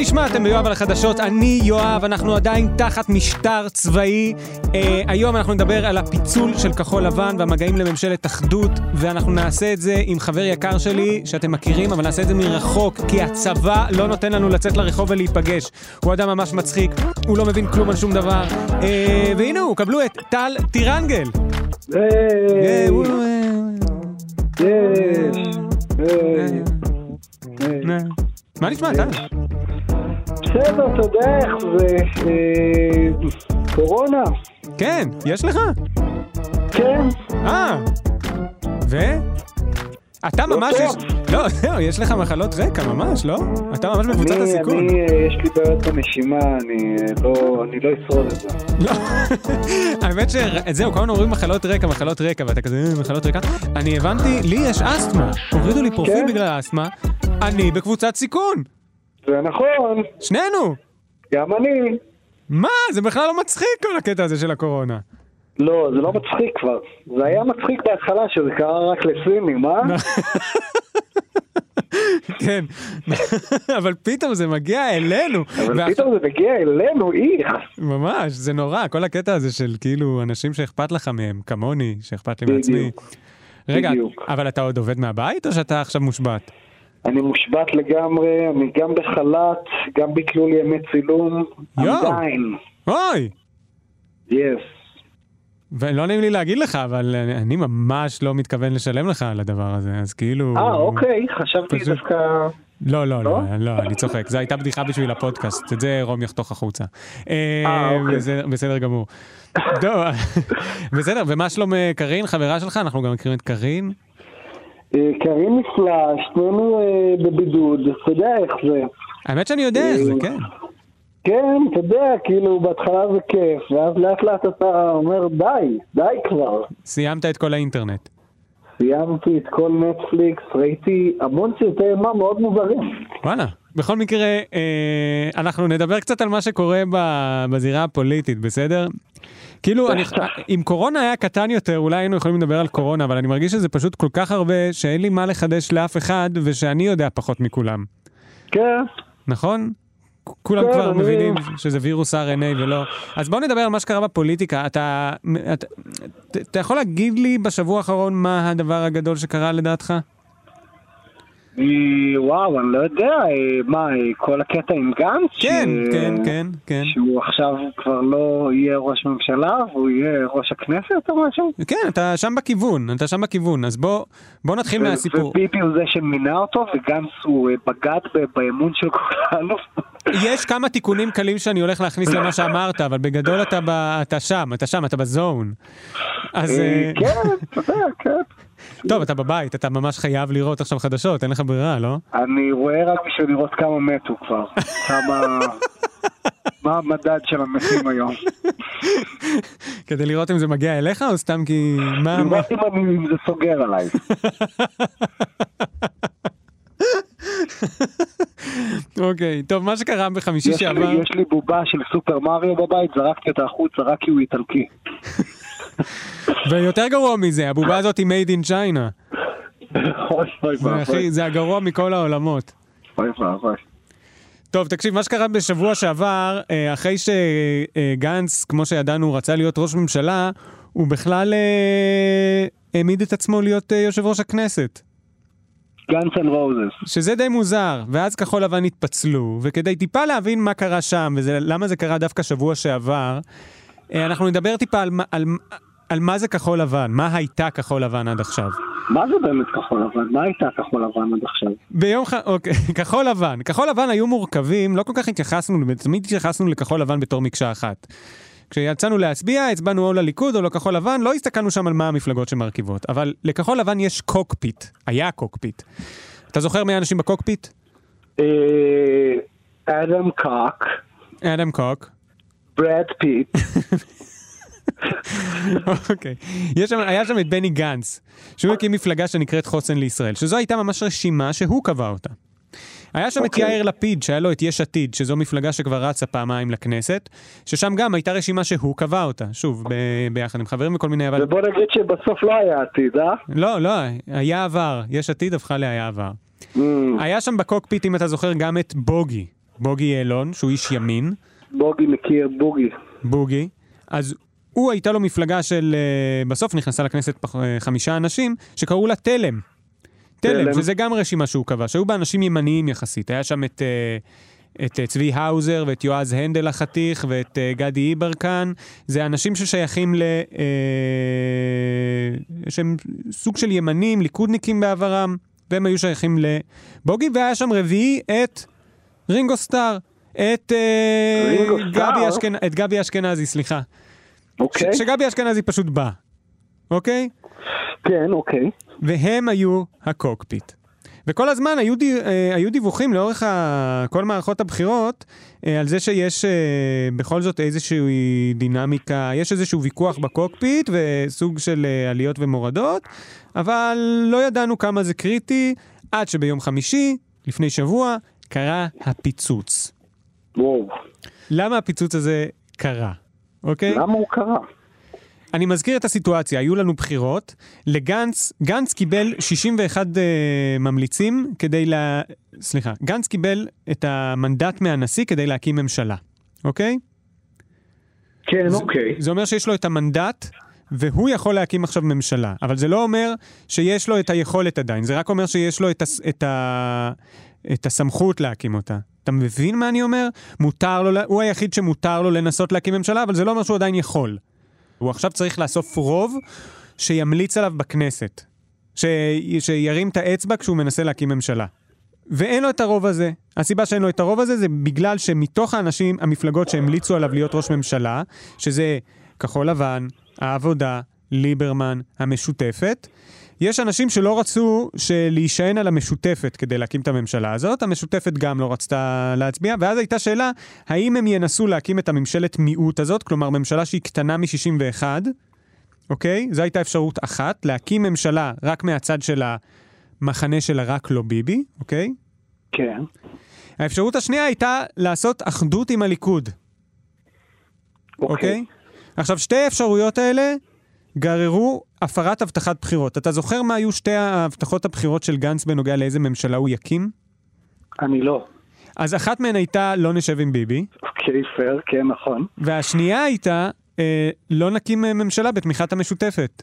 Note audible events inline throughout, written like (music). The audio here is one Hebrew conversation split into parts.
נשמע? אתם ביואב על החדשות, אני יואב, אנחנו עדיין תחת משטר צבאי. אה, היום אנחנו נדבר על הפיצול של כחול לבן והמגעים לממשלת אחדות, ואנחנו נעשה את זה עם חבר יקר שלי, שאתם מכירים, אבל נעשה את זה מרחוק, כי הצבא לא נותן לנו לצאת לרחוב ולהיפגש. הוא אדם ממש מצחיק, הוא לא מבין כלום על שום דבר. אה, והנה הוא, קבלו את טל טירנגל. אה, הוא- מה נשמע, טל? בסדר, אתה יודע איך זה, אה, קורונה, כן, יש לך? כן, אה, ו? אתה לא ממש טוב. יש... לא, זהו, יש לך מחלות רקע ממש, לא? אתה ממש בקבוצת הסיכון. אני, אה, יש לי בעיות בנשימה, אני אה, לא, אני לא אשרוד את זה. לא, (laughs) האמת שזהו, כל הזמן אומרים מחלות רקע, מחלות רקע, ואתה כזה, "אה, מחלות רקע. אני הבנתי, לי יש אסתמה. הורידו לי פרופיל כן? בגלל האסתמה. אני בקבוצת סיכון. זה נכון, שנינו. גם אני. מה? זה בכלל לא מצחיק כל הקטע הזה של הקורונה. לא, זה לא מצחיק כבר. זה היה מצחיק בהתחלה שזה קרה רק לסינים, אה? (laughs) כן. (laughs) אבל פתאום זה מגיע אלינו. אבל פתאום זה מגיע אלינו, איך. ממש, זה נורא, כל הקטע הזה של כאילו אנשים שאכפת לך מהם, כמוני, שאכפת לי מעצמי. רגע. אבל אתה עוד עובד מהבית או שאתה עכשיו מושבת? אני מושבת לגמרי, אני גם בחל"ת, גם ביטלו לי ימי צילום. יואו. עדיין. אוי! יס. ולא נעים לי להגיד לך, אבל אני- ממש לא מתכוון לשלם לך על הדבר הזה, אז כאילו... אה, אוקיי, חשבתי פשוט- דווקא... לא, לא, לא, לא? לא, אני צוחק, זו הייתה בדיחה בשביל הפודקאסט, את זה רום יחתוך החוצה. אה, אה, אוקיי. בסדר- גמור. (laughs) בסדר, ומה שלום אה, קארין, חברה שלך? אנחנו גם מכירים את קארין. אה, קארין נפלא, שנינו אה, בבידוד, אתה יודע איך זה. האמת שאני יודע איך זה, כן. כן, אתה יודע, כאילו, בהתחלה זה כיף, ואז לאט לאט אתה אומר, די, די כבר. סיימת את כל האינטרנט. סיימתי את כל נטפליקס, ראיתי המון סרטי אימה מאוד מוזרים. וואלה. בכל מקרה, אה, אנחנו נדבר קצת על מה שקורה בזירה הפוליטית, בסדר? כאילו, אני. אם קורונה היה קטן יותר, אולי היינו יכולים לדבר על קורונה, אבל אני מרגיש שזה פשוט כל כך הרבה, שאין לי מה לחדש לאף אחד, ושאני יודע פחות מכולם. כן, נכון? כולם כן, כבר אני- מבינים שזה וירוס RNA ולא... אז בואו נדבר על מה שקרה בפוליטיקה. אתה, אתה, אתה, אתה יכול להגיד לי בשבוע האחרון מה הדבר הגדול שקרה לדעתך? וואו, אני לא יודע, אה, מה, אה, כל הקטע עם גנץ? כן, ש- כן, כן, כן. שהוא עכשיו כבר לא יהיה ראש ממשלה, והוא יהיה ראש הכנסת או משהו? כן, אתה שם בכיוון, אתה שם בכיוון, אז בוא, בוא נתחיל ו- מהסיפור. וביבי הוא זה שמינה אותו, וגנץ הוא אה, בגד באמון של כולנו. יש כמה תיקונים קלים שאני הולך להכניס למה שאמרת, אבל בגדול אתה, ב, אתה שם, אתה שם, אתה בזון. אז כן, אתה יודע, כן. טוב, אתה בבית, אתה ממש חייב לראות עכשיו חדשות, אין לך ברירה, לא? אני רואה רק בשביל לראות כמה מתו כבר. כמה... (laughs) מה המדד של המתים היום? כדי לראות אם זה מגיע אליך, או סתם כי... מה... לראות אם זה סוגר עליי. (laughs) אוקיי, טוב, מה שקרה בחמישי יש שעבר... יש לי בובה של סופר מריו בבית, זרקתי אותה החוצה רק כי הוא איטלקי. ויותר גרוע מזה, הבובה הזאת היא made in China. זה הגרוע מכל העולמות. אוי ואבוי. טוב, תקשיב, מה שקרה בשבוע שעבר, אה, אחרי שגנץ, כמו שידענו, רצה להיות ראש ממשלה, הוא בכלל אה, העמיד את עצמו להיות אה, יושב ראש הכנסת. Guns and Roses. שזה די מוזר, ואז כחול לבן התפצלו, וכדי טיפה להבין מה קרה שם, ולמה זה קרה דווקא שבוע שעבר, אה, אנחנו נדבר טיפה על, על, על מה זה כחול לבן, מה הייתה כחול לבן עד עכשיו. מה זה באמת כחול לבן? מה הייתה כחול לבן עד עכשיו? ביום ח... אוקיי, (laughs) כחול לבן. כחול לבן היו מורכבים, לא כל כך התייחסנו, תמיד התייחסנו לכחול לבן בתור מקשה אחת. כשיצאנו להצביע, הצבענו או לליכוד או לכחול לבן, לא הסתכלנו שם על מה המפלגות שמרכיבות. אבל לכחול לבן יש קוקפיט, היה קוקפיט. אתה זוכר מי האנשים בקוקפיט? אה, אדם קוק, אדם קוק. ברד פיט, (laughs) (laughs) אוקיי. שם, היה שם את בני גנץ, שהוא הקים מפלגה שנקראת חוסן לישראל, שזו הייתה ממש רשימה שהוא קבע אותה. היה שם את אוקיי. יאיר לפיד, שהיה לו את יש עתיד, שזו מפלגה שכבר רצה פעמיים לכנסת, ששם גם הייתה רשימה שהוא קבע אותה, שוב, ב- ביחד עם חברים וכל מיני, אבל... ובוא נגיד שבסוף לא היה עתיד, אה? לא, לא, היה עבר, יש עתיד הפכה להיה עבר. Mm, היה שם בקוקפיט, אם אתה זוכר, גם את בוגי, בוגי יעלון, שהוא איש ימין, בוגי מכיר בוגי. בוגי, אז הוא הייתה לו מפלגה של, אה, בסוף נכנסה לכנסת אה, חמישה אנשים, שקראו לה תלם. תלם. שזה גם רשימה שהוא קבע, שהיו בה אנשים ימניים יחסית. היה שם את, אה, את צבי האוזר ואת יועז הנדל החתיך ואת גדי יברקן. זה אנשים ששייכים ל... אה, שהם סוג של ימנים, ליכודניקים בעברם, והם היו שייכים לבוגי, והיה שם רביעי את רינגו סטאר. את, רינגו גבי? אשכנ... את גבי אשכנזי, סליחה. אוקיי. שגבי אשכנזי פשוט בא, אוקיי? כן, אוקיי. והם היו הקוקפיט. וכל הזמן היו, די, אה, היו דיווחים לאורך ה, כל מערכות הבחירות אה, על זה שיש אה, בכל זאת איזושהי דינמיקה, יש איזשהו ויכוח בקוקפיט וסוג של עליות ומורדות, אבל לא ידענו כמה זה קריטי, עד שביום חמישי, לפני שבוע, קרה הפיצוץ. וואו. למה הפיצוץ הזה קרה, אוקיי? למה הוא קרה? אני מזכיר את הסיטואציה, היו לנו בחירות, לגנץ, גנץ קיבל 61 uh, ממליצים כדי ל... סליחה, גנץ קיבל את המנדט מהנשיא כדי להקים ממשלה, אוקיי? כן, אוקיי. זה אומר שיש לו את המנדט, והוא יכול להקים עכשיו ממשלה. אבל זה לא אומר שיש לו את היכולת עדיין, זה רק אומר שיש לו את, הס... את, ה... את הסמכות להקים אותה. אתה מבין מה אני אומר? מותר לו, הוא היחיד שמותר לו לנסות להקים ממשלה, אבל זה לא אומר שהוא עדיין יכול. הוא עכשיו צריך לאסוף רוב שימליץ עליו בכנסת. ש... שירים את האצבע כשהוא מנסה להקים ממשלה. ואין לו את הרוב הזה. הסיבה שאין לו את הרוב הזה זה בגלל שמתוך האנשים, המפלגות שהמליצו עליו להיות ראש ממשלה, שזה כחול לבן, העבודה, ליברמן, המשותפת, יש אנשים שלא רצו להישען על המשותפת כדי להקים את הממשלה הזאת, המשותפת גם לא רצתה להצביע, ואז הייתה שאלה, האם הם ינסו להקים את הממשלת מיעוט הזאת, כלומר ממשלה שהיא קטנה מ-61, אוקיי? זו הייתה אפשרות אחת, להקים ממשלה רק מהצד של המחנה של הרק לא ביבי, אוקיי? כן. האפשרות השנייה הייתה לעשות אחדות עם הליכוד, אוקיי? עכשיו, שתי האפשרויות האלה גררו הפרת הבטחת בחירות. אתה זוכר מה היו שתי הבטחות הבחירות של גנץ בנוגע לאיזה ממשלה הוא יקים? אני לא. אז אחת מהן הייתה לא נשב עם ביבי, אוקיי, פייר, כן, נכון. והשנייה הייתה אה, לא נקים אה, ממשלה בתמיכת המשותפת.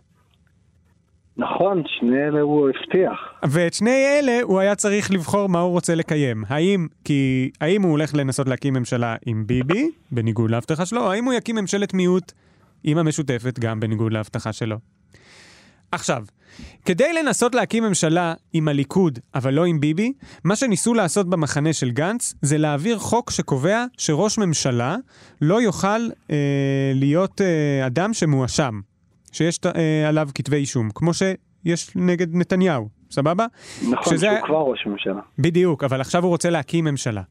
נכון, שני אלה הוא הבטיח. ואת שני אלה הוא היה צריך לבחור מה הוא רוצה לקיים. האם, כי, האם הוא הולך לנסות להקים ממשלה עם ביבי, בניגוד להבטחה שלו, או האם הוא יקים ממשלת מיעוט עם המשותפת, גם בניגוד להבטחה שלו. עכשיו, כדי לנסות להקים ממשלה עם הליכוד, אבל לא עם ביבי, מה שניסו לעשות במחנה של גנץ, זה להעביר חוק שקובע שראש ממשלה לא יוכל אה, להיות אה, אדם שמואשם, שיש אה, עליו כתבי אישום, כמו שיש נגד נתניהו, סבבה? נכון, שזה- שהוא כבר ראש ממשלה. בדיוק, אבל עכשיו הוא רוצה להקים ממשלה.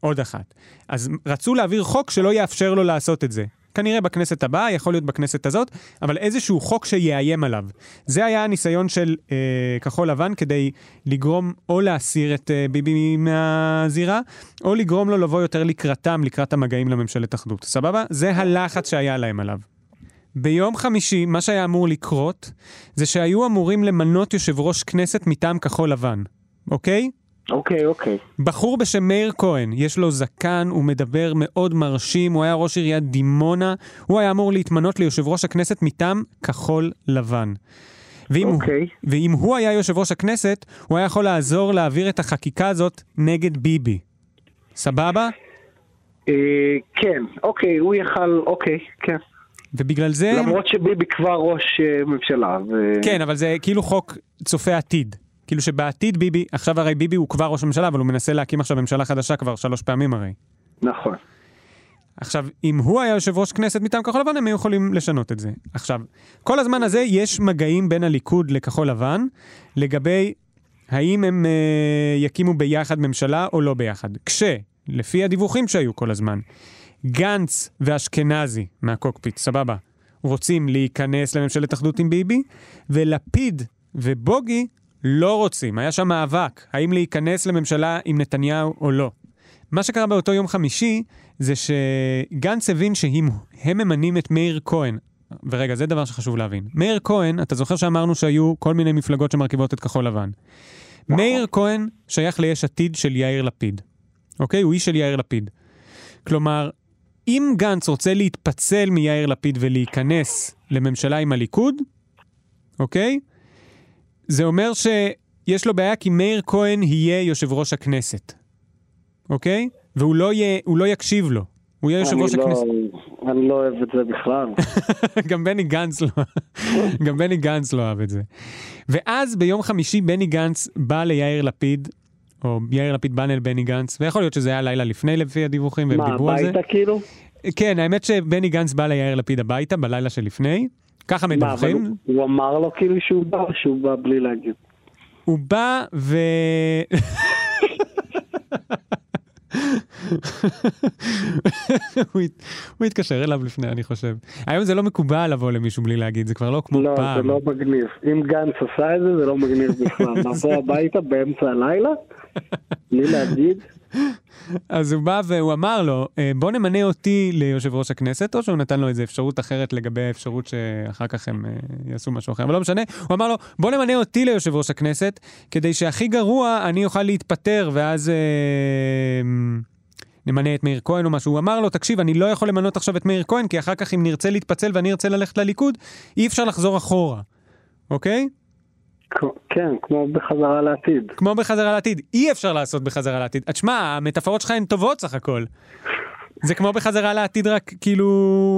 עוד אחת. אז רצו להעביר חוק שלא יאפשר לו לעשות את זה. כנראה בכנסת הבאה, יכול להיות בכנסת הזאת, אבל איזשהו חוק שיאיים עליו. זה היה הניסיון של אה, כחול לבן כדי לגרום או להסיר את אה, ביבי מהזירה, או לגרום לו לבוא יותר לקראתם, לקראת המגעים לממשלת אחדות. סבבה? זה הלחץ שהיה להם עליו. ביום חמישי, מה שהיה אמור לקרות, זה שהיו אמורים למנות יושב ראש כנסת מטעם כחול לבן, אוקיי? אוקיי, אוקיי. בחור בשם מאיר כהן, יש לו זקן, הוא מדבר מאוד מרשים, הוא היה ראש עיריית דימונה, הוא היה אמור להתמנות ליושב ראש הכנסת מטעם כחול לבן. ואם, אוקיי. הוא, ואם הוא היה יושב ראש הכנסת, הוא היה יכול לעזור להעביר את החקיקה הזאת נגד ביבי. סבבה? אה, כן, אוקיי, הוא יכל, אוקיי, כן. ובגלל זה... למרות שביבי כבר ראש אה, ממשלה. ו... כן, אבל זה כאילו חוק צופה עתיד. כאילו שבעתיד ביבי, עכשיו הרי ביבי הוא כבר ראש הממשלה, אבל הוא מנסה להקים עכשיו ממשלה חדשה כבר שלוש פעמים הרי. נכון. עכשיו, אם הוא היה יושב ראש כנסת מטעם כחול לבן, הם היו יכולים לשנות את זה. עכשיו, כל הזמן הזה יש מגעים בין הליכוד לכחול לבן, לגבי האם הם אה, יקימו ביחד ממשלה או לא ביחד. כשלפי הדיווחים שהיו כל הזמן, גנץ ואשכנזי מהקוקפיט, סבבה, רוצים להיכנס לממשלת אחדות עם ביבי, ולפיד ובוגי לא רוצים, היה שם מאבק, האם להיכנס לממשלה עם נתניהו או לא. מה שקרה באותו יום חמישי, זה שגנץ הבין שהם ממנים את מאיר כהן. ורגע, זה דבר שחשוב להבין. מאיר כהן, אתה זוכר שאמרנו שהיו כל מיני מפלגות שמרכיבות את כחול לבן. מאיר כהן שייך ליש עתיד של יאיר לפיד. אוקיי? הוא איש של יאיר לפיד. כלומר, אם גנץ רוצה להתפצל מיאיר לפיד ולהיכנס לממשלה עם הליכוד, אוקיי? זה אומר שיש לו בעיה כי מאיר כהן יהיה יושב ראש הכנסת, אוקיי? והוא לא, יהיה, לא יקשיב לו. הוא יהיה יושב ראש לא, הכנסת. אני לא אוהב את זה בכלל. (laughs) גם בני גנץ לא, (laughs) גם בני גנץ לא אוהב את זה. ואז ביום חמישי בני גנץ בא ליאיר לפיד, או יאיר לפיד בא לבני גנץ, ויכול להיות שזה היה לילה לפני לפי הדיווחים, והם מה, דיברו על זה. הביתה כאילו? כן, האמת שבני גנץ בא ליאיר לפיד הביתה בלילה שלפני, ככה מה, מדווחים. הוא- הוא אמר לו כאילו שהוא בא, שהוא בא בלי להגיד. הוא בא ו... הוא הת- הוא התקשר אליו לפני, אני חושב. היום זה לא מקובל לבוא למישהו בלי להגיד, זה כבר לא כמו לא, פעם. זה לא מגניב. אם גנץ עשה את זה, זה לא מגניב בכלל. (laughs) לבוא הביתה באמצע הלילה, בלי להגיד. אז הוא בא והוא אמר לו, "אה, בוא נמנה אותי ליושב ראש הכנסת, או שהוא נתן לו איזו אפשרות אחרת לגבי האפשרות שאחר כך הם אה, יעשו משהו אחר, אבל לא משנה. הוא אמר לו, בוא נמנה אותי ליושב ראש הכנסת, כדי שהכי גרוע אני אוכל להתפטר, ואז אה, נמנה את מאיר כהן או משהו. הוא אמר לו, תקשיב, אני לא יכול למנות עכשיו את מאיר כהן, כי אחר כך אם נרצה להתפצל ואני ארצה ללכת לליכוד, אי אפשר לחזור אחורה, אוקיי? כן, כמו בחזרה לעתיד. כמו בחזרה לעתיד. אי אפשר לעשות בחזרה לעתיד. אז שמע, המטאפורות שלך הן טובות סך הכל. זה כמו בחזרה לעתיד, רק כאילו,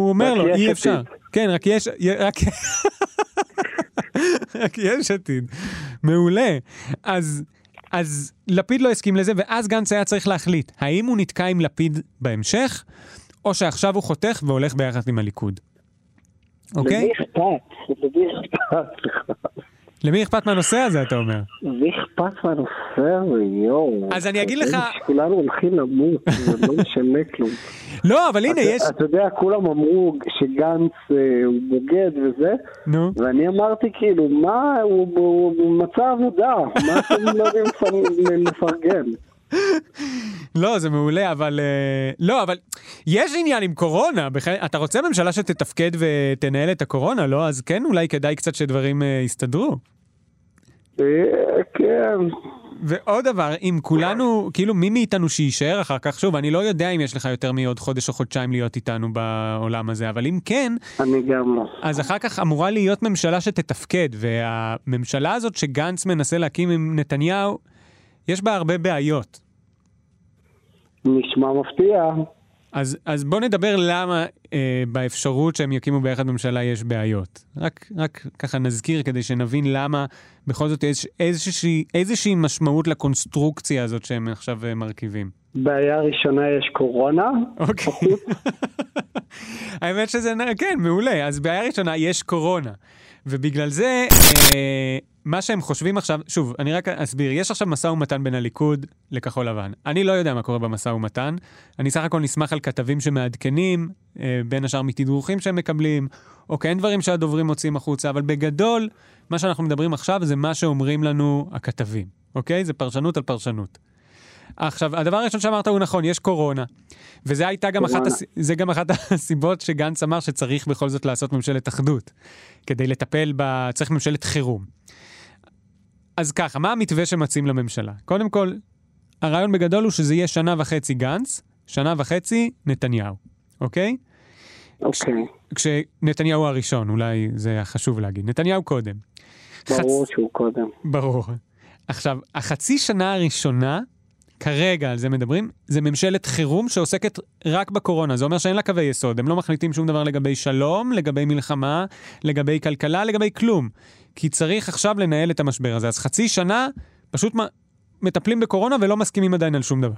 אומר לו, אי אפשר. עתיד. כן, רק יש, רק... (laughs) רק יש עתיד. מעולה. אז, אז לפיד לא הסכים לזה, ואז גנץ היה צריך להחליט, האם הוא נתקע עם לפיד בהמשך, או שעכשיו הוא חותך והולך ביחד עם הליכוד. אוקיי? למי אכפת? למי אכפת לך? למי אכפת מהנושא הזה, אתה אומר? למי אכפת מהנושא הזה, יואו? אז אני אגיד לך- כולנו הולכים למות, זה לא משנה כלום. (laughs) לא, אבל הנה, יש... אתה יודע, כולם אמרו שגנץ אה, הוא בוגד וזה, נו. ואני אמרתי כאילו, מה, הוא מצא עבודה, מה אתם לא יודעים לפ- (laughs) לפרגן? לא, זה מעולה, אבל... אה, לא, אבל יש עניין עם קורונה. בח... אתה רוצה ממשלה שתתפקד ותנהל את הקורונה, לא? אז כן, אולי כדאי קצת שדברים אה, יסתדרו. אה, כן, ועוד דבר, אם כולנו, כאילו, מי מאיתנו שיישאר אחר כך, שוב, אני לא יודע אם יש לך יותר מעוד חודש או חודשיים להיות איתנו בעולם הזה, אבל אם כן, אני גם לא. אז אחר כך אמורה להיות ממשלה שתתפקד, והממשלה הזאת שגנץ מנסה להקים עם נתניהו, יש בה הרבה בעיות. נשמע מפתיע. אז, אז בוא נדבר למה אה, באפשרות שהם יקימו ביחד ממשלה יש בעיות. רק, רק ככה נזכיר כדי שנבין למה בכל זאת יש איזושהי, איזושהי משמעות לקונסטרוקציה הזאת שהם עכשיו אה, מרכיבים. בעיה ראשונה יש קורונה, אוקיי. (laughs) האמת שזה, כן, מעולה. אז בעיה ראשונה, יש קורונה. ובגלל זה, אה, מה שהם חושבים עכשיו, שוב, אני רק אסביר, יש עכשיו משא ומתן בין הליכוד לכחול לבן. אני לא יודע מה קורה במשא ומתן. אני סך הכל נסמך על כתבים שמעדכנים, אה, בין השאר מתדרוכים שהם מקבלים, או כן דברים שהדוברים מוציאים החוצה, אבל בגדול, מה שאנחנו מדברים עכשיו זה מה שאומרים לנו הכתבים, אוקיי? זה פרשנות על פרשנות. עכשיו, הדבר הראשון שאמרת הוא נכון, יש קורונה. וזה הייתה גם אחת. הס... זה גם אחת הסיבות שגנץ אמר שצריך בכל זאת לעשות ממשלת אחדות. כדי לטפל ב... צריך ממשלת חירום. אז ככה, מה המתווה שמציעים לממשלה? קודם כל, הרעיון בגדול הוא שזה יהיה שנה וחצי גנץ, שנה וחצי נתניהו, אוקיי? אוקיי, כשנתניהו הראשון, אולי זה חשוב להגיד. נתניהו קודם. ברור חצ... שהוא קודם. ברור. עכשיו, החצי שנה הראשונה, כרגע על זה מדברים, זה ממשלת חירום שעוסקת רק בקורונה. זה אומר שאין לה קווי יסוד, הם לא מחליטים שום דבר לגבי שלום, לגבי מלחמה, לגבי כלכלה, לגבי כלום. כי צריך עכשיו לנהל את המשבר הזה. אז חצי שנה פשוט מטפלים בקורונה ולא מסכימים עדיין על שום דבר.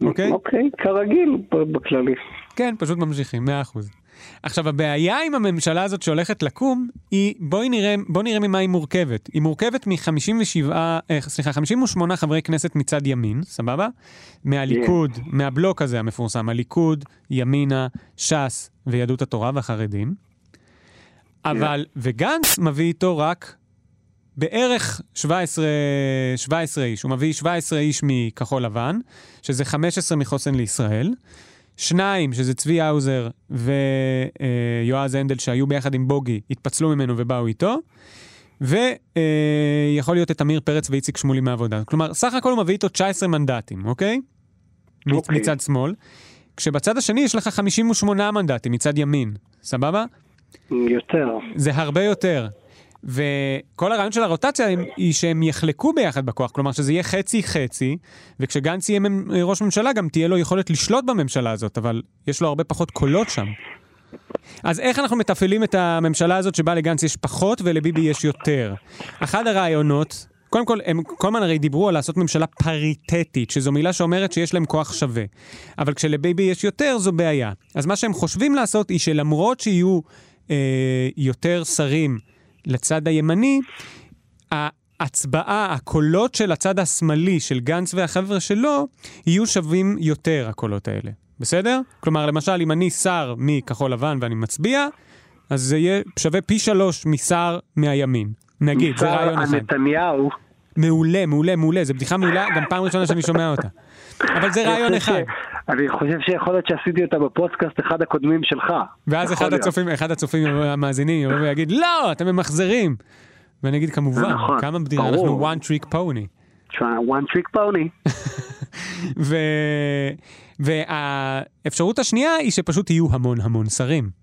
אוקיי? אוקיי, כרגיל בכללי. כן, פשוט ממשיכים, מאה אחוז. עכשיו, הבעיה עם הממשלה הזאת שהולכת לקום, היא, בואי נראה, בוא נראה ממה היא מורכבת. היא מורכבת מ-57, אה, סליחה, 58 חברי כנסת מצד ימין, סבבה? מהליכוד, yeah. מהבלוק הזה המפורסם, הליכוד, ימינה, ש"ס ויהדות התורה והחרדים. אבל, וגנץ מביא איתו רק בערך 17, 17 איש. הוא מביא 17 איש מכחול לבן, שזה 15 מחוסן לישראל. שניים, שזה צבי האוזר ויועז הנדל, שהיו ביחד עם בוגי, התפצלו ממנו ובאו איתו. ויכול להיות את עמיר פרץ ואיציק שמולי מהעבודה. כלומר, סך הכל הוא מביא איתו 19 מנדטים, אוקיי? אוקיי. מצד שמאל. כשבצד השני יש לך 58 מנדטים מצד ימין, סבבה? יותר. זה הרבה יותר. וכל הרעיון של הרוטציה היא שהם יחלקו ביחד בכוח, כלומר שזה יהיה חצי-חצי, וכשגנץ יהיה ראש ממשלה גם תהיה לו יכולת לשלוט בממשלה הזאת, אבל יש לו הרבה פחות קולות שם. אז איך אנחנו מתפעלים את הממשלה הזאת שבה לגנץ יש פחות ולביבי יש יותר? אחד הרעיונות, קודם כל, הם כל הזמן הרי דיברו על לעשות ממשלה פריטטית, שזו מילה שאומרת שיש להם כוח שווה. אבל כשלביבי יש יותר, זו בעיה. אז מה שהם חושבים לעשות היא שלמרות שיהיו אה, יותר שרים לצד הימני, ההצבעה, הקולות של הצד השמאלי, של גנץ והחבר'ה שלו, יהיו שווים יותר, הקולות האלה. בסדר? כלומר, למשל, אם אני שר מכחול לבן ואני מצביע, אז זה יהיה שווה פי שלוש משר מהימין. נגיד, זה רעיון אחד. נתניהו. מעולה, מעולה, מעולה. זו בדיחה מעולה, גם פעם ראשונה שאני שומע אותה. אבל זה רעיון אחד. אני חושב שיכול להיות שעשיתי אותה בפודקאסט אחד הקודמים שלך. ואז אחד. הצופים, אחד הצופים המאזינים יבוא ויגיד, לא, אתם ממחזרים. ואני אגיד, כמובן, נכון, כמה בדיחה. אנחנו one trick pony. One trick pony. (laughs) והאפשרות השנייה היא שפשוט יהיו המון המון שרים.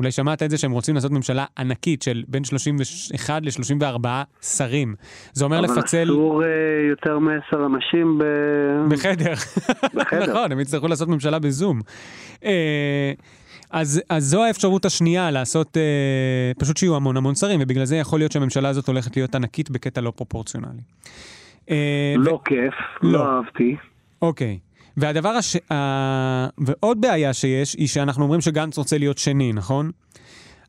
אולי שמעת את זה שהם רוצים לעשות ממשלה ענקית של בין 31 ל-34 שרים. זה אומר אבל לפצל אסור אה, יותר מעשר אנשים ב... בחדר. (laughs) בחדר. נכון, הם יצטרכו לעשות ממשלה בזום. אה, אז, אז זו האפשרות השנייה, לעשות, אה, פשוט שיהיו המון המון שרים, ובגלל זה יכול להיות שהממשלה הזאת הולכת להיות ענקית בקטע לא פרופורציונלי. אה, ו- לא כיף, לא. לא אהבתי. אוקיי. והדבר הש... ה... ועוד בעיה שיש, היא שאנחנו אומרים שגנץ רוצה להיות שני, נכון?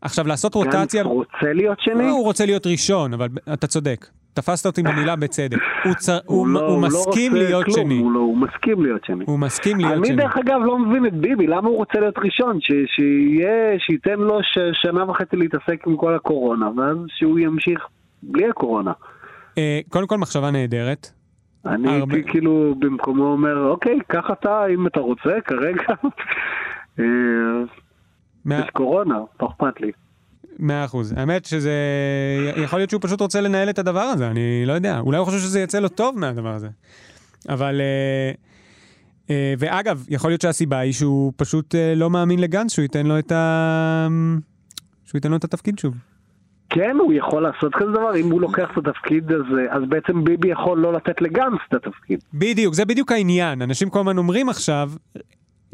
עכשיו, לעשות רוטציה... גנץ רוצה להיות שני? הוא רוצה להיות ראשון, אבל אתה צודק. תפסת אותי במילה בצדק. הוא, צ... הוא, לא- הוא לא מסכים רוצה להיות כלום, שני. הוא, לא, הוא מסכים להיות שני. הוא מסכים להיות אני שני. דרך אגב לא מבין את ביבי, למה הוא רוצה להיות ראשון? ש, שיהיה, שייתן לו ש, שנה וחצי להתעסק עם כל הקורונה, ואז שהוא ימשיך בלי הקורונה. אה, קודם כל, מחשבה נהדרת. אני הרבה- הייתי כאילו במקומו אומר, אוקיי, קח אתה אם אתה רוצה, כרגע. (laughs) אה, מאה- יש קורונה, לא אכפת לי. מאה אחוז. האמת שזה... יכול להיות שהוא פשוט רוצה לנהל את הדבר הזה, אני לא יודע. אולי הוא חושב שזה יצא לו טוב מהדבר הזה. אבל... אה, אה, ואגב, יכול להיות שהסיבה היא שהוא פשוט אה, לא מאמין לגנץ שהוא ייתן לו את ה... שהוא ייתן לו את התפקיד שוב. כן, הוא יכול לעשות כזה דבר, אם הוא לוקח את התפקיד הזה, אז בעצם ביבי יכול לא לתת לגנץ את התפקיד. בדיוק, זה בדיוק העניין. אנשים כל הזמן אומרים עכשיו,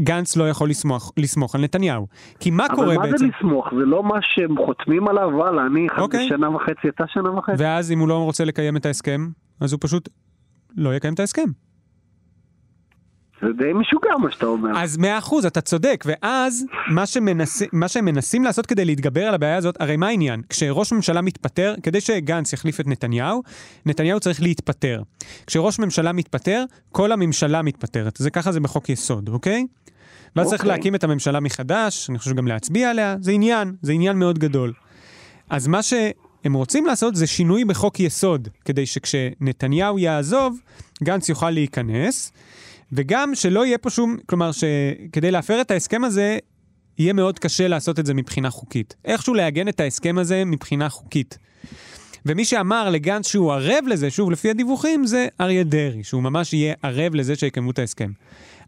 גנץ לא יכול לסמוך, לסמוך על נתניהו. כי מה אבל קורה מה בעצם? זה לסמוך? זה לא מה שהם חותמים עליו, וואלה, אני אוקיי. שנה וחצי, אתה שנה וחצי. ואז אם הוא לא רוצה לקיים את ההסכם, אז הוא פשוט לא יקיים את ההסכם. זה די משוגע מה שאתה אומר. אז מאה אחוז, אתה צודק, ואז מה, שמנס... מה שהם מנסים לעשות כדי להתגבר על הבעיה הזאת, הרי מה העניין? כשראש ממשלה מתפטר, כדי שגנץ יחליף את נתניהו, נתניהו צריך להתפטר. כשראש ממשלה מתפטר, כל הממשלה מתפטרת. זה ככה זה בחוק יסוד, אוקיי? ואז צריך אוקיי. להקים את הממשלה מחדש, אני חושב גם להצביע עליה, זה עניין, זה עניין מאוד גדול. אז מה שהם רוצים לעשות זה שינוי בחוק יסוד, כדי שכשנתניהו יעזוב, גנץ יוכל להיכנס, וגם שלא יהיה פה שום, כלומר שכדי להפר את ההסכם הזה, יהיה מאוד קשה לעשות את זה מבחינה חוקית. איכשהו לעגן את ההסכם הזה מבחינה חוקית. ומי שאמר לגנץ שהוא ערב לזה, שוב, לפי הדיווחים, זה אריה דרעי, שהוא ממש יהיה ערב לזה שיקיימו את ההסכם.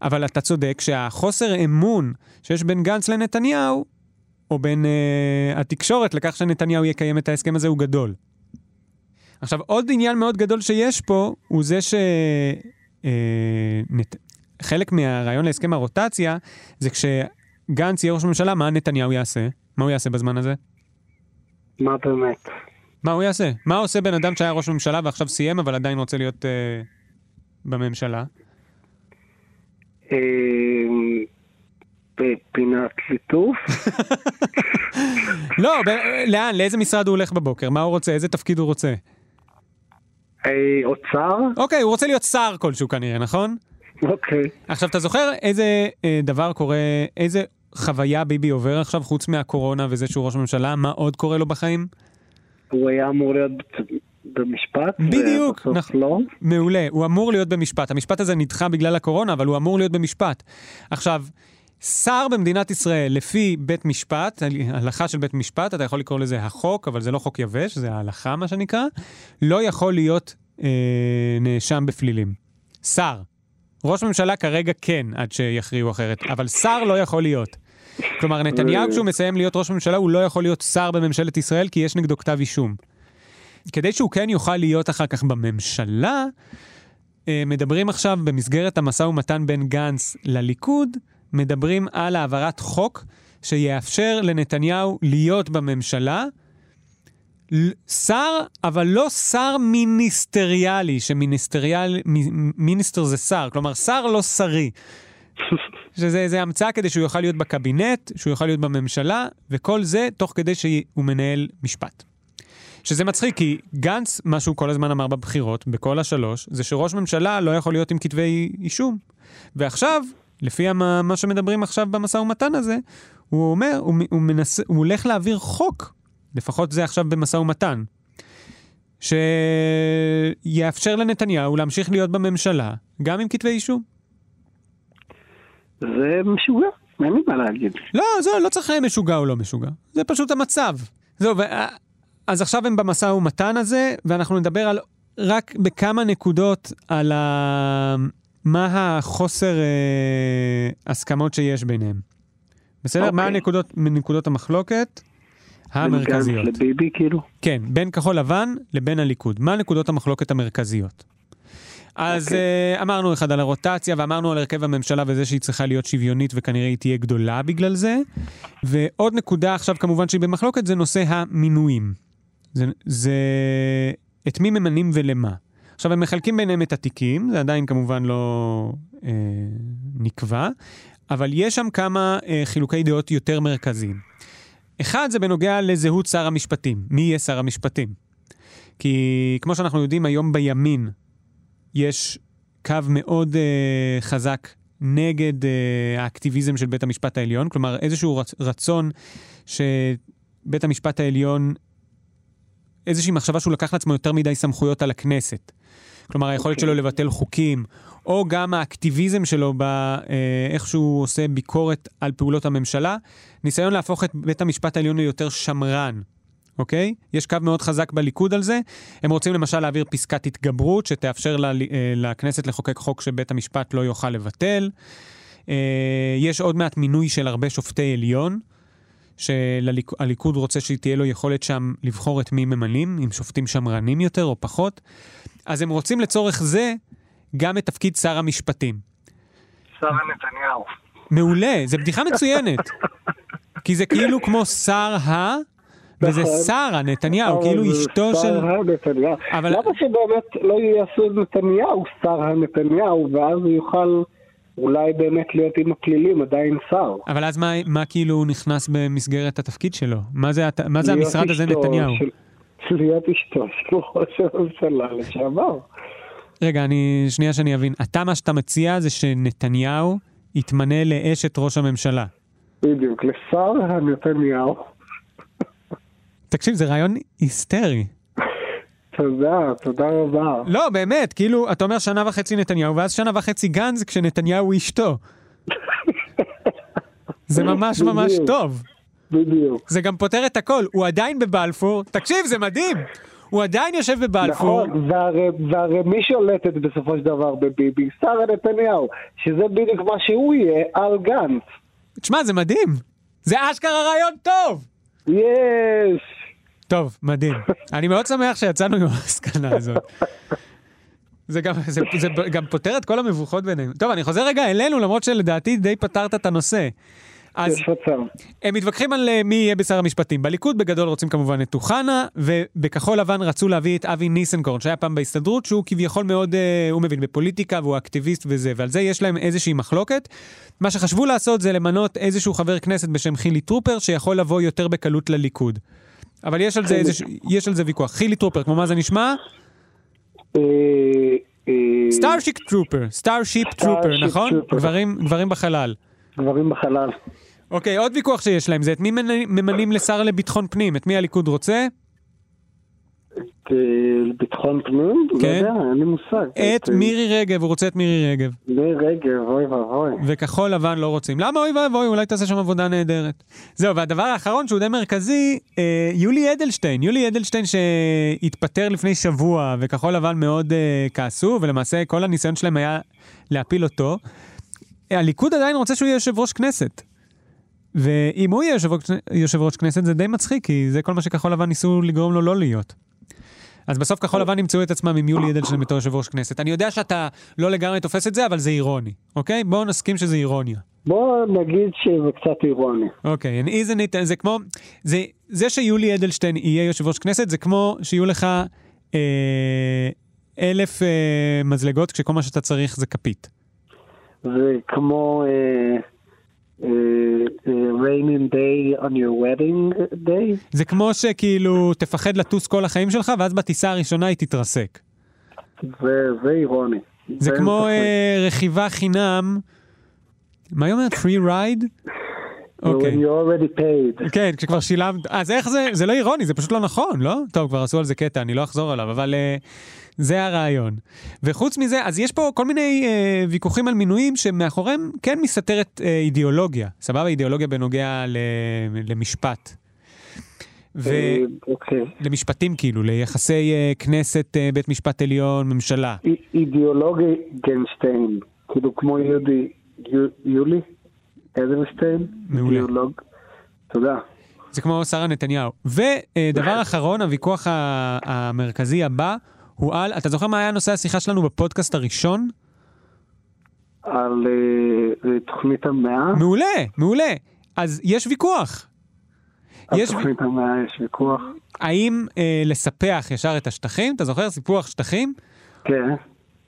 אבל אתה צודק שהחוסר אמון שיש בין גנץ לנתניהו, או בין אה, התקשורת לכך שנתניהו יקיים את ההסכם הזה, הוא גדול. עכשיו, עוד עניין מאוד גדול שיש פה, הוא זה ש... אה, נת... חלק מהרעיון להסכם הרוטציה, זה כשגנץ יהיה ראש ממשלה, מה נתניהו יעשה? מה הוא יעשה בזמן הזה? מה באמת? מה הוא יעשה? מה עושה בן אדם שהיה ראש ממשלה ועכשיו סיים, אבל עדיין רוצה להיות אה, בממשלה? אה, בפינת ליטוף? (laughs) לא, ב- לאן? לאיזה משרד הוא הולך בבוקר? מה הוא רוצה? איזה תפקיד הוא רוצה? אה, אוצר? אוקיי, הוא רוצה להיות שר כלשהו כנראה, נכון? אוקיי. עכשיו, אתה זוכר איזה אה, דבר קורה, איזה חוויה ביבי עובר עכשיו, חוץ מהקורונה וזה שהוא ראש ממשלה? מה עוד קורה לו בחיים? הוא היה אמור להיות במשפט. בדיוק, נכון. לא. מעולה, הוא אמור להיות במשפט. המשפט הזה נדחה בגלל הקורונה, אבל הוא אמור להיות במשפט. עכשיו, שר במדינת ישראל, לפי בית משפט, הלכה של בית משפט, אתה יכול לקרוא לזה החוק, אבל זה לא חוק יבש, זה ההלכה מה שנקרא, לא יכול להיות אה, נאשם בפלילים. שר. ראש ממשלה כרגע כן, עד שיכריעו אחרת, אבל שר לא יכול להיות. כלומר, נתניהו כשהוא מסיים להיות ראש ממשלה, הוא לא יכול להיות שר בממשלת ישראל, כי יש נגדו כתב אישום. כדי שהוא כן יוכל להיות אחר כך בממשלה, אה, מדברים עכשיו במסגרת המשא ומתן בין גנץ לליכוד, מדברים על העברת חוק שיאפשר לנתניהו להיות בממשלה. שר, אבל לא שר מיניסטריאלי, שמיניסטריאל, מיניסטר זה שר, כלומר שר לא שרי. שזה המצאה כדי שהוא יוכל להיות בקבינט, שהוא יוכל להיות בממשלה, וכל זה תוך כדי שהוא מנהל משפט. שזה מצחיק, כי גנץ, מה שהוא כל הזמן אמר בבחירות, בכל השלוש, זה שראש ממשלה לא יכול להיות עם כתבי אישום. ועכשיו, לפי המ- מה שמדברים עכשיו במשא ומתן הזה, הוא אומר, הוא, הוא, מנס, הוא הולך להעביר חוק, לפחות זה עכשיו במשא ומתן, שיאפשר לנתניהו להמשיך להיות בממשלה, גם עם כתבי אישום. זה משוגע, אין לי מה להגיד. לא, זה לא צריך משוגע או לא משוגע, זה פשוט המצב. זהו, ו... אז עכשיו הם במשא ומתן הזה, ואנחנו נדבר על רק בכמה נקודות על ה... מה החוסר אה, הסכמות שיש ביניהם. בסדר? אוקיי. מה הנקודות, נקודות המחלוקת המרכזיות? לביבי כאילו. כן, בין כחול לבן לבין הליכוד. מה נקודות המחלוקת המרכזיות? אז אוקיי. uh, אמרנו אחד על הרוטציה, ואמרנו על הרכב הממשלה וזה שהיא צריכה להיות שוויונית, וכנראה היא תהיה גדולה בגלל זה. ועוד נקודה עכשיו כמובן שהיא במחלוקת, זה נושא המינויים. זה, זה את מי ממנים ולמה. עכשיו, הם מחלקים ביניהם את התיקים, זה עדיין כמובן לא אה, נקבע, אבל יש שם כמה אה, חילוקי דעות יותר מרכזיים. אחד זה בנוגע לזהות שר המשפטים. מי יהיה שר המשפטים? כי כמו שאנחנו יודעים, היום בימין יש קו מאוד אה, חזק נגד אה, האקטיביזם של בית המשפט העליון, כלומר איזשהו רצ- רצון שבית המשפט העליון, איזושהי מחשבה שהוא לקח לעצמו יותר מדי סמכויות על הכנסת. כלומר, היכולת אוקיי. שלו לבטל חוקים, או גם האקטיביזם שלו באיך שהוא עושה ביקורת על פעולות הממשלה, ניסיון להפוך את בית המשפט העליון ליותר שמרן, אוקיי? יש קו מאוד חזק בליכוד על זה. הם רוצים למשל להעביר פסקת התגברות שתאפשר ל- אה, לכנסת לחוקק חוק שבית המשפט לא יוכל לבטל. אה, יש עוד מעט מינוי של הרבה שופטי עליון, שהליכוד רוצה שתהיה לו יכולת שם לבחור את מי ממנים, עם שופטים שמרנים יותר או פחות. אז הם רוצים לצורך זה גם את תפקיד שר המשפטים. שרה נתניהו. מעולה, זה בדיחה מצוינת. (laughs) כי זה כאילו כמו שר ה... וזה נכון. שרה, נתניהו, כאילו אבל זה אשתו של... שר הנתניהו. אבל- למה שבאמת לא יעשו את נתניהו שר הנתניהו, ואז הוא יוכל אולי באמת להיות עם הפלילים עדיין שר. אבל אז מה, מה כאילו נכנס במסגרת התפקיד שלו? מה זה, מה זה המשרד הזה נתניהו? של- להיות אשתו של ראש הממשלה לשעבר. רגע, אני, שנייה שאני אבין. אתה, מה שאתה מציע זה שנתניהו יתמנה לאשת ראש הממשלה. בדיוק, לשר הנתניהו. תקשיב, זה רעיון היסטרי. תודה, תודה רבה. לא, באמת, כאילו, אתה אומר שנה וחצי נתניהו, ואז שנה וחצי גנץ כשנתניהו הוא אשתו. זה ממש ממש. טוב. בדיוק. זה גם פותר את הכל. הוא עדיין בבלפור, תקשיב, זה מדהים. הוא עדיין יושב בבלפור. נכון, והרי, והרי מי שולטת בסופו של דבר בביבי? שרה נתניהו, שזה בדיוק מה שהוא יהיה על גנץ. תשמע, זה מדהים. זה אשכרה רעיון טוב. יש! טוב, מדהים. אני מאוד שמח שיצאנו עם המסקנה הזאת. זה גם, זה, זה גם פותר את כל המבוכות ביניהם. טוב, אני חוזר רגע אלינו, למרות שלדעתי די פתרת את הנושא. אז. הם מתווכחים על אה, מי יהיה בשר המשפטים. בליכוד בגדול רוצים כמובן את אוחנה, ובכחול לבן רצו להביא את אבי ניסנקורן, שהיה פעם בהסתדרות, שהוא כביכול מאוד, אה, הוא מבין בפוליטיקה והוא אקטיביסט וזה, ועל זה יש להם איזושהי מחלוקת. מה שחשבו לעשות זה למנות איזשהו חבר כנסת בשם חילי טרופר, שיכול לבוא יותר בקלות לליכוד. אבל יש על זה. איזוש... יש על זה ויכוח. חילי טרופר, כמו מה זה נשמע? Starship Trooper, Starship Trooper, Starship נכון? Trooper. גברים, גברים בחלל. דברים בחלל. אוקיי, עוד ויכוח שיש להם זה את מי ממנים לשר לביטחון פנים, את מי הליכוד רוצה? ביטחון פנים? לא כן. יודע, אין לי מושג. את מירי רגב, הוא רוצה את מירי רגב. מירי רגב, אוי ואבוי. וכחול לבן לא רוצים. למה אוי ואבוי, אולי תעשה שם עבודה נהדרת. זהו, והדבר האחרון שהוא די מרכזי, אה, יולי אדלשטיין. יולי אדלשטיין שהתפטר לפני שבוע, וכחול לבן מאוד אה, כעסו, ולמעשה כל הניסיון שלהם היה להפיל אותו. הליכוד עדיין רוצה שהוא יהיה יושב ראש כנסת. ואם הוא יהיה יושב ראש כנסת זה די מצחיק, כי זה כל מה שכחול לבן ניסו לגרום לו לא להיות. אז בסוף כחול לבן ימצאו את עצמם עם יולי אדלשטיין בתור יושב ראש כנסת. אני יודע שאתה לא לגמרי תופס את זה, אבל זה אירוני, אוקיי? בואו נסכים שזה אירוניה. בוא נגיד שזה קצת אירוני. אוקיי, and isn't it, זה כמו, זה, זה שיולי אדלשטיין יהיה יושב ראש כנסת, זה כמו שיהיו לך אה, אלף אה, מזלגות, כשכל מה שאתה צריך זה כפית. זה כמו אה, raining day on your wedding day. זה כמו שכאילו תפחד לטוס כל החיים שלך, ואז בטיסה הראשונה היא תתרסק. זה זה אירוני. זה כמו. אה, רכיבה חינם, מה היא אומרת? free ride? אוקיי. When you already paid. כן, כשכבר שילמת, אז איך זה, זה לא אירוני, זה פשוט לא נכון, לא? טוב, כבר עשו על זה קטע, אני לא אחזור עליו, אבל uh, זה הרעיון. וחוץ מזה, אז יש פה כל מיני uh, ויכוחים על מינויים שמאחוריהם כן מסתתרת uh, אידיאולוגיה, סבבה? אידיאולוגיה בנוגע ל, למשפט. אה, אוקיי. ולמשפטים כאילו, ליחסי uh, כנסת, uh, בית משפט עליון, ממשלה. אי- אידיאולוגי גנשטיין, כאילו כמו יהודי, יו- יולי אדלשטיין. אידיאולוג. תודה. זה כמו שרה נתניהו. ודבר אחרון, הוויכוח המרכזי הבא הוא על, אתה זוכר מה היה נושא השיחה שלנו בפודקאסט הראשון? על אה, אה, תוכנית המאה, מעולה, מעולה. אז יש ויכוח. על יש, תוכנית המאה יש ויכוח. האם אה, לספח ישר את השטחים, אתה זוכר? סיפוח שטחים, כן,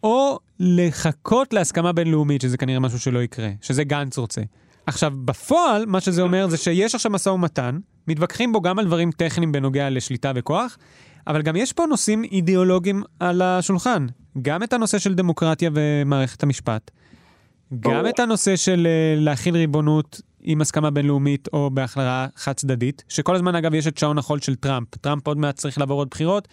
או לחכות להסכמה בינלאומית, שזה כנראה משהו שלא יקרה, שזה גנץ רוצה. עכשיו, בפועל, מה שזה אומר זה שיש עכשיו משא ומתן, מתווכחים בו גם על דברים טכניים בנוגע לשליטה וכוח, אבל גם יש פה נושאים אידיאולוגיים על השולחן. גם את הנושא של דמוקרטיה ומערכת המשפט, גם. את הנושא של אה, להכיל ריבונות עם הסכמה בינלאומית או בהכללה חד צדדית, שכל הזמן אגב יש את שעון החול של טראמפ. טראמפ עוד מעט צריך לעבור עוד בחירות,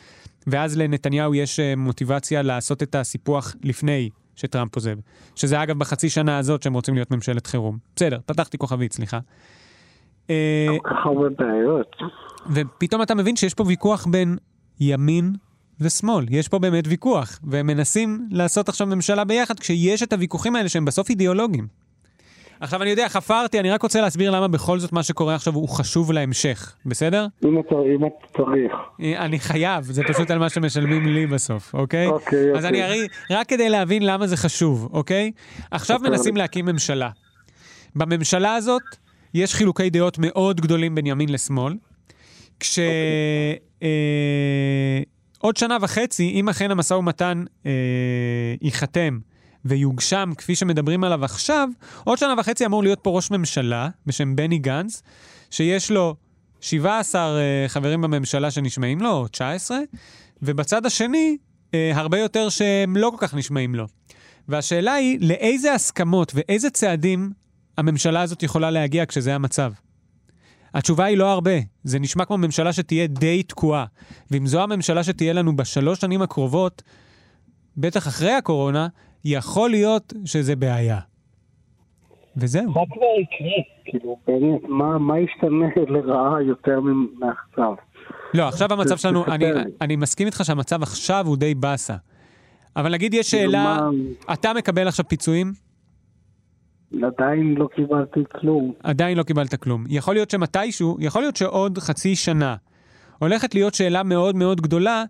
ואז לנתניהו יש אה, מוטיבציה לעשות את הסיפוח לפני שטראמפ עוזב. שזה אגב בחצי שנה הזאת שהם רוצים להיות ממשלת חירום. בסדר, פתחתי כוכבית, סליחה. אה. ופתאום אתה מבין שיש פה ויכוח בין ימין ושמאל. יש פה באמת ויכוח, והם מנסים לעשות עכשיו ממשלה ביחד, כשיש את הוויכוחים האלה שהם בסוף אידיאולוגיים. עכשיו, אני יודע, חפרתי, אני רק רוצה להסביר למה בכל זאת מה שקורה עכשיו הוא חשוב להמשך, בסדר? אם אתה אם אתה צריך. אה, אני חייב, זה פשוט על מה שמשלמים לי בסוף, אוקיי? אוקיי, אז אוקיי. אני ארי, רק כדי להבין למה זה חשוב, אוקיי? עכשיו ספר מנסים. להקים ממשלה. בממשלה הזאת יש חילוקי דעות מאוד גדולים בין ימין לשמאל, כש... אה, עוד שנה וחצי, אם אכן המשא ומתן אה, ייחתם ויוגשם כפי שמדברים עליו עכשיו, עוד שנה וחצי אמור להיות פה ראש ממשלה בשם בני גנץ, שיש לו 17 אה, חברים בממשלה שנשמעים לו, או 19, ובצד השני, אה, הרבה יותר שהם לא כל כך נשמעים לו. והשאלה היא, לאיזה הסכמות ואיזה צעדים הממשלה הזאת יכולה להגיע כשזה המצב? התשובה היא לא הרבה. זה נשמע כמו ממשלה שתהיה די תקועה. ואם זו הממשלה שתהיה לנו בשלוש שנים הקרובות, בטח אחרי הקורונה, יכול להיות שזה בעיה. וזהו. מה כבר יקרה? כאילו, באמת, מה מה ישתנה לרעה יותר מעכשיו? לא, עכשיו המצב שלנו, אני. אני מסכים איתך שהמצב עכשיו הוא די באסה. אבל נגיד יש כאילו, שאלה, מה- אתה מקבל עכשיו פיצויים? עדיין לא קיבלתי כלום. עדיין לא קיבלת כלום. יכול להיות שמתישהו, יכול להיות שעוד חצי שנה הולכת להיות שאלה מאוד מאוד גדולה,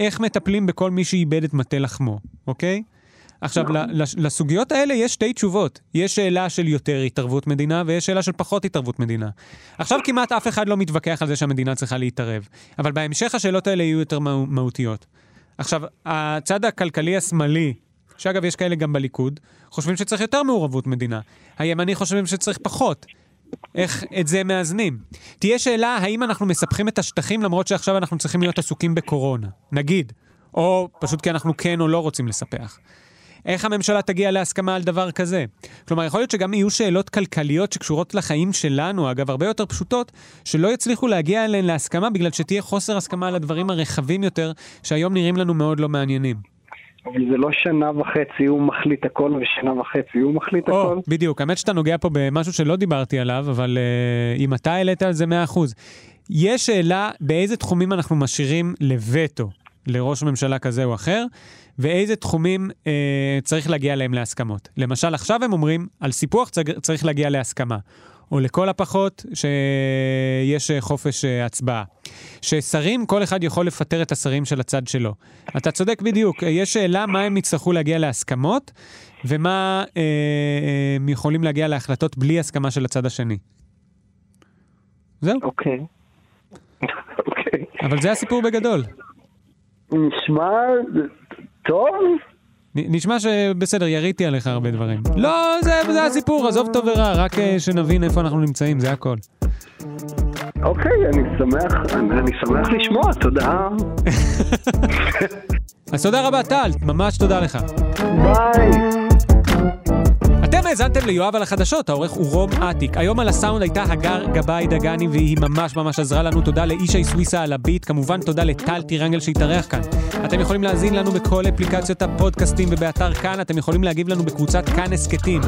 איך מטפלים בכל מי שאיבד את מטה לחמו, אוקיי? עכשיו, נכון. לסוגיות האלה יש שתי תשובות. יש שאלה של יותר התערבות מדינה, ויש שאלה של פחות התערבות מדינה. עכשיו כמעט אף אחד לא מתווכח על זה שהמדינה צריכה להתערב, אבל בהמשך השאלות האלה יהיו יותר מה- מהותיות. עכשיו, הצד הכלכלי השמאלי, שאגב, יש כאלה גם בליכוד, חושבים שצריך יותר מעורבות מדינה. הימני חושבים שצריך פחות. איך את זה מאזנים? תהיה שאלה האם אנחנו מספחים את השטחים למרות שעכשיו אנחנו צריכים להיות עסוקים בקורונה, נגיד, או פשוט כי אנחנו כן או לא רוצים לספח. איך הממשלה תגיע להסכמה על דבר כזה? כלומר, יכול להיות שגם יהיו שאלות כלכליות שקשורות לחיים שלנו, אגב, הרבה יותר פשוטות, שלא יצליחו להגיע אליהן להסכמה בגלל שתהיה חוסר הסכמה על הדברים הרחבים יותר, שהיום נראים לנו מאוד לא מעניינים. אבל זה לא שנה וחצי הוא מחליט הכל ושנה וחצי הוא מחליט או, הכל. בדיוק, האמת שאתה נוגע פה במשהו שלא דיברתי עליו, אבל uh, אם אתה העלית על זה 100%. יש שאלה באיזה תחומים אנחנו משאירים לווטו לראש ממשלה כזה או אחר, ואיזה תחומים אה, צריך להגיע להם להסכמות. למשל, עכשיו הם אומרים, על סיפוח צריך להגיע להסכמה. או לכל הפחות שיש חופש אה, הצבעה. ששרים, כל אחד יכול לפטר את השרים של הצד שלו. אתה צודק בדיוק, יש שאלה מה הם יצטרכו להגיע להסכמות, ומה אה, הם יכולים להגיע להחלטות בלי הסכמה של הצד השני. זהו, אוקיי. אוקיי. אבל זה הסיפור בגדול. נשמע טוב? נשמע שבסדר, יריתי עליך הרבה דברים. לא, זה, זה הסיפור, עזוב טוב ורע, רק אה, שנבין איפה אנחנו נמצאים, זה הכל. אוקיי, אני שמח, אני, אני שמח לשמוע, תודה. (laughs) אז תודה רבה, טל, ממש תודה לך. ביי. אתם האזנתם ליואב על החדשות, העורך הוא רום אטיק. היום על הסאונד הייתה הגר גבאי דגני, והיא ממש ממש עזרה לנו. תודה לישי סוויסה על הביט, כמובן תודה לטל טירנגל שהתארח כאן. אתם יכולים להאזין לנו בכל אפליקציות הפודקאסטים ובאתר כאן, אתם יכולים להגיב לנו בקבוצת כאן הסכתים.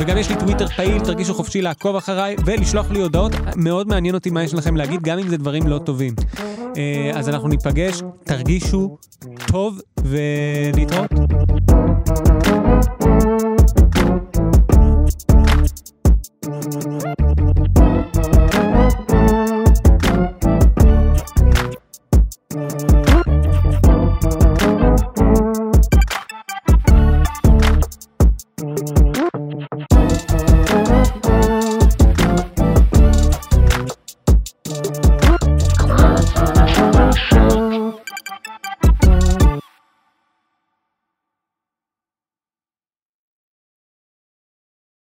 וגם יש לי טוויטר פעיל, תרגישו חופשי לעקוב אחריי, ולשלוח לי הודעות. מאוד מעניין אותי מה יש לכם להגיד, גם אם זה דברים לא טובים. אה, אז אנחנו ניפגש, תרגישו טוב, ולהתראות. Thank you.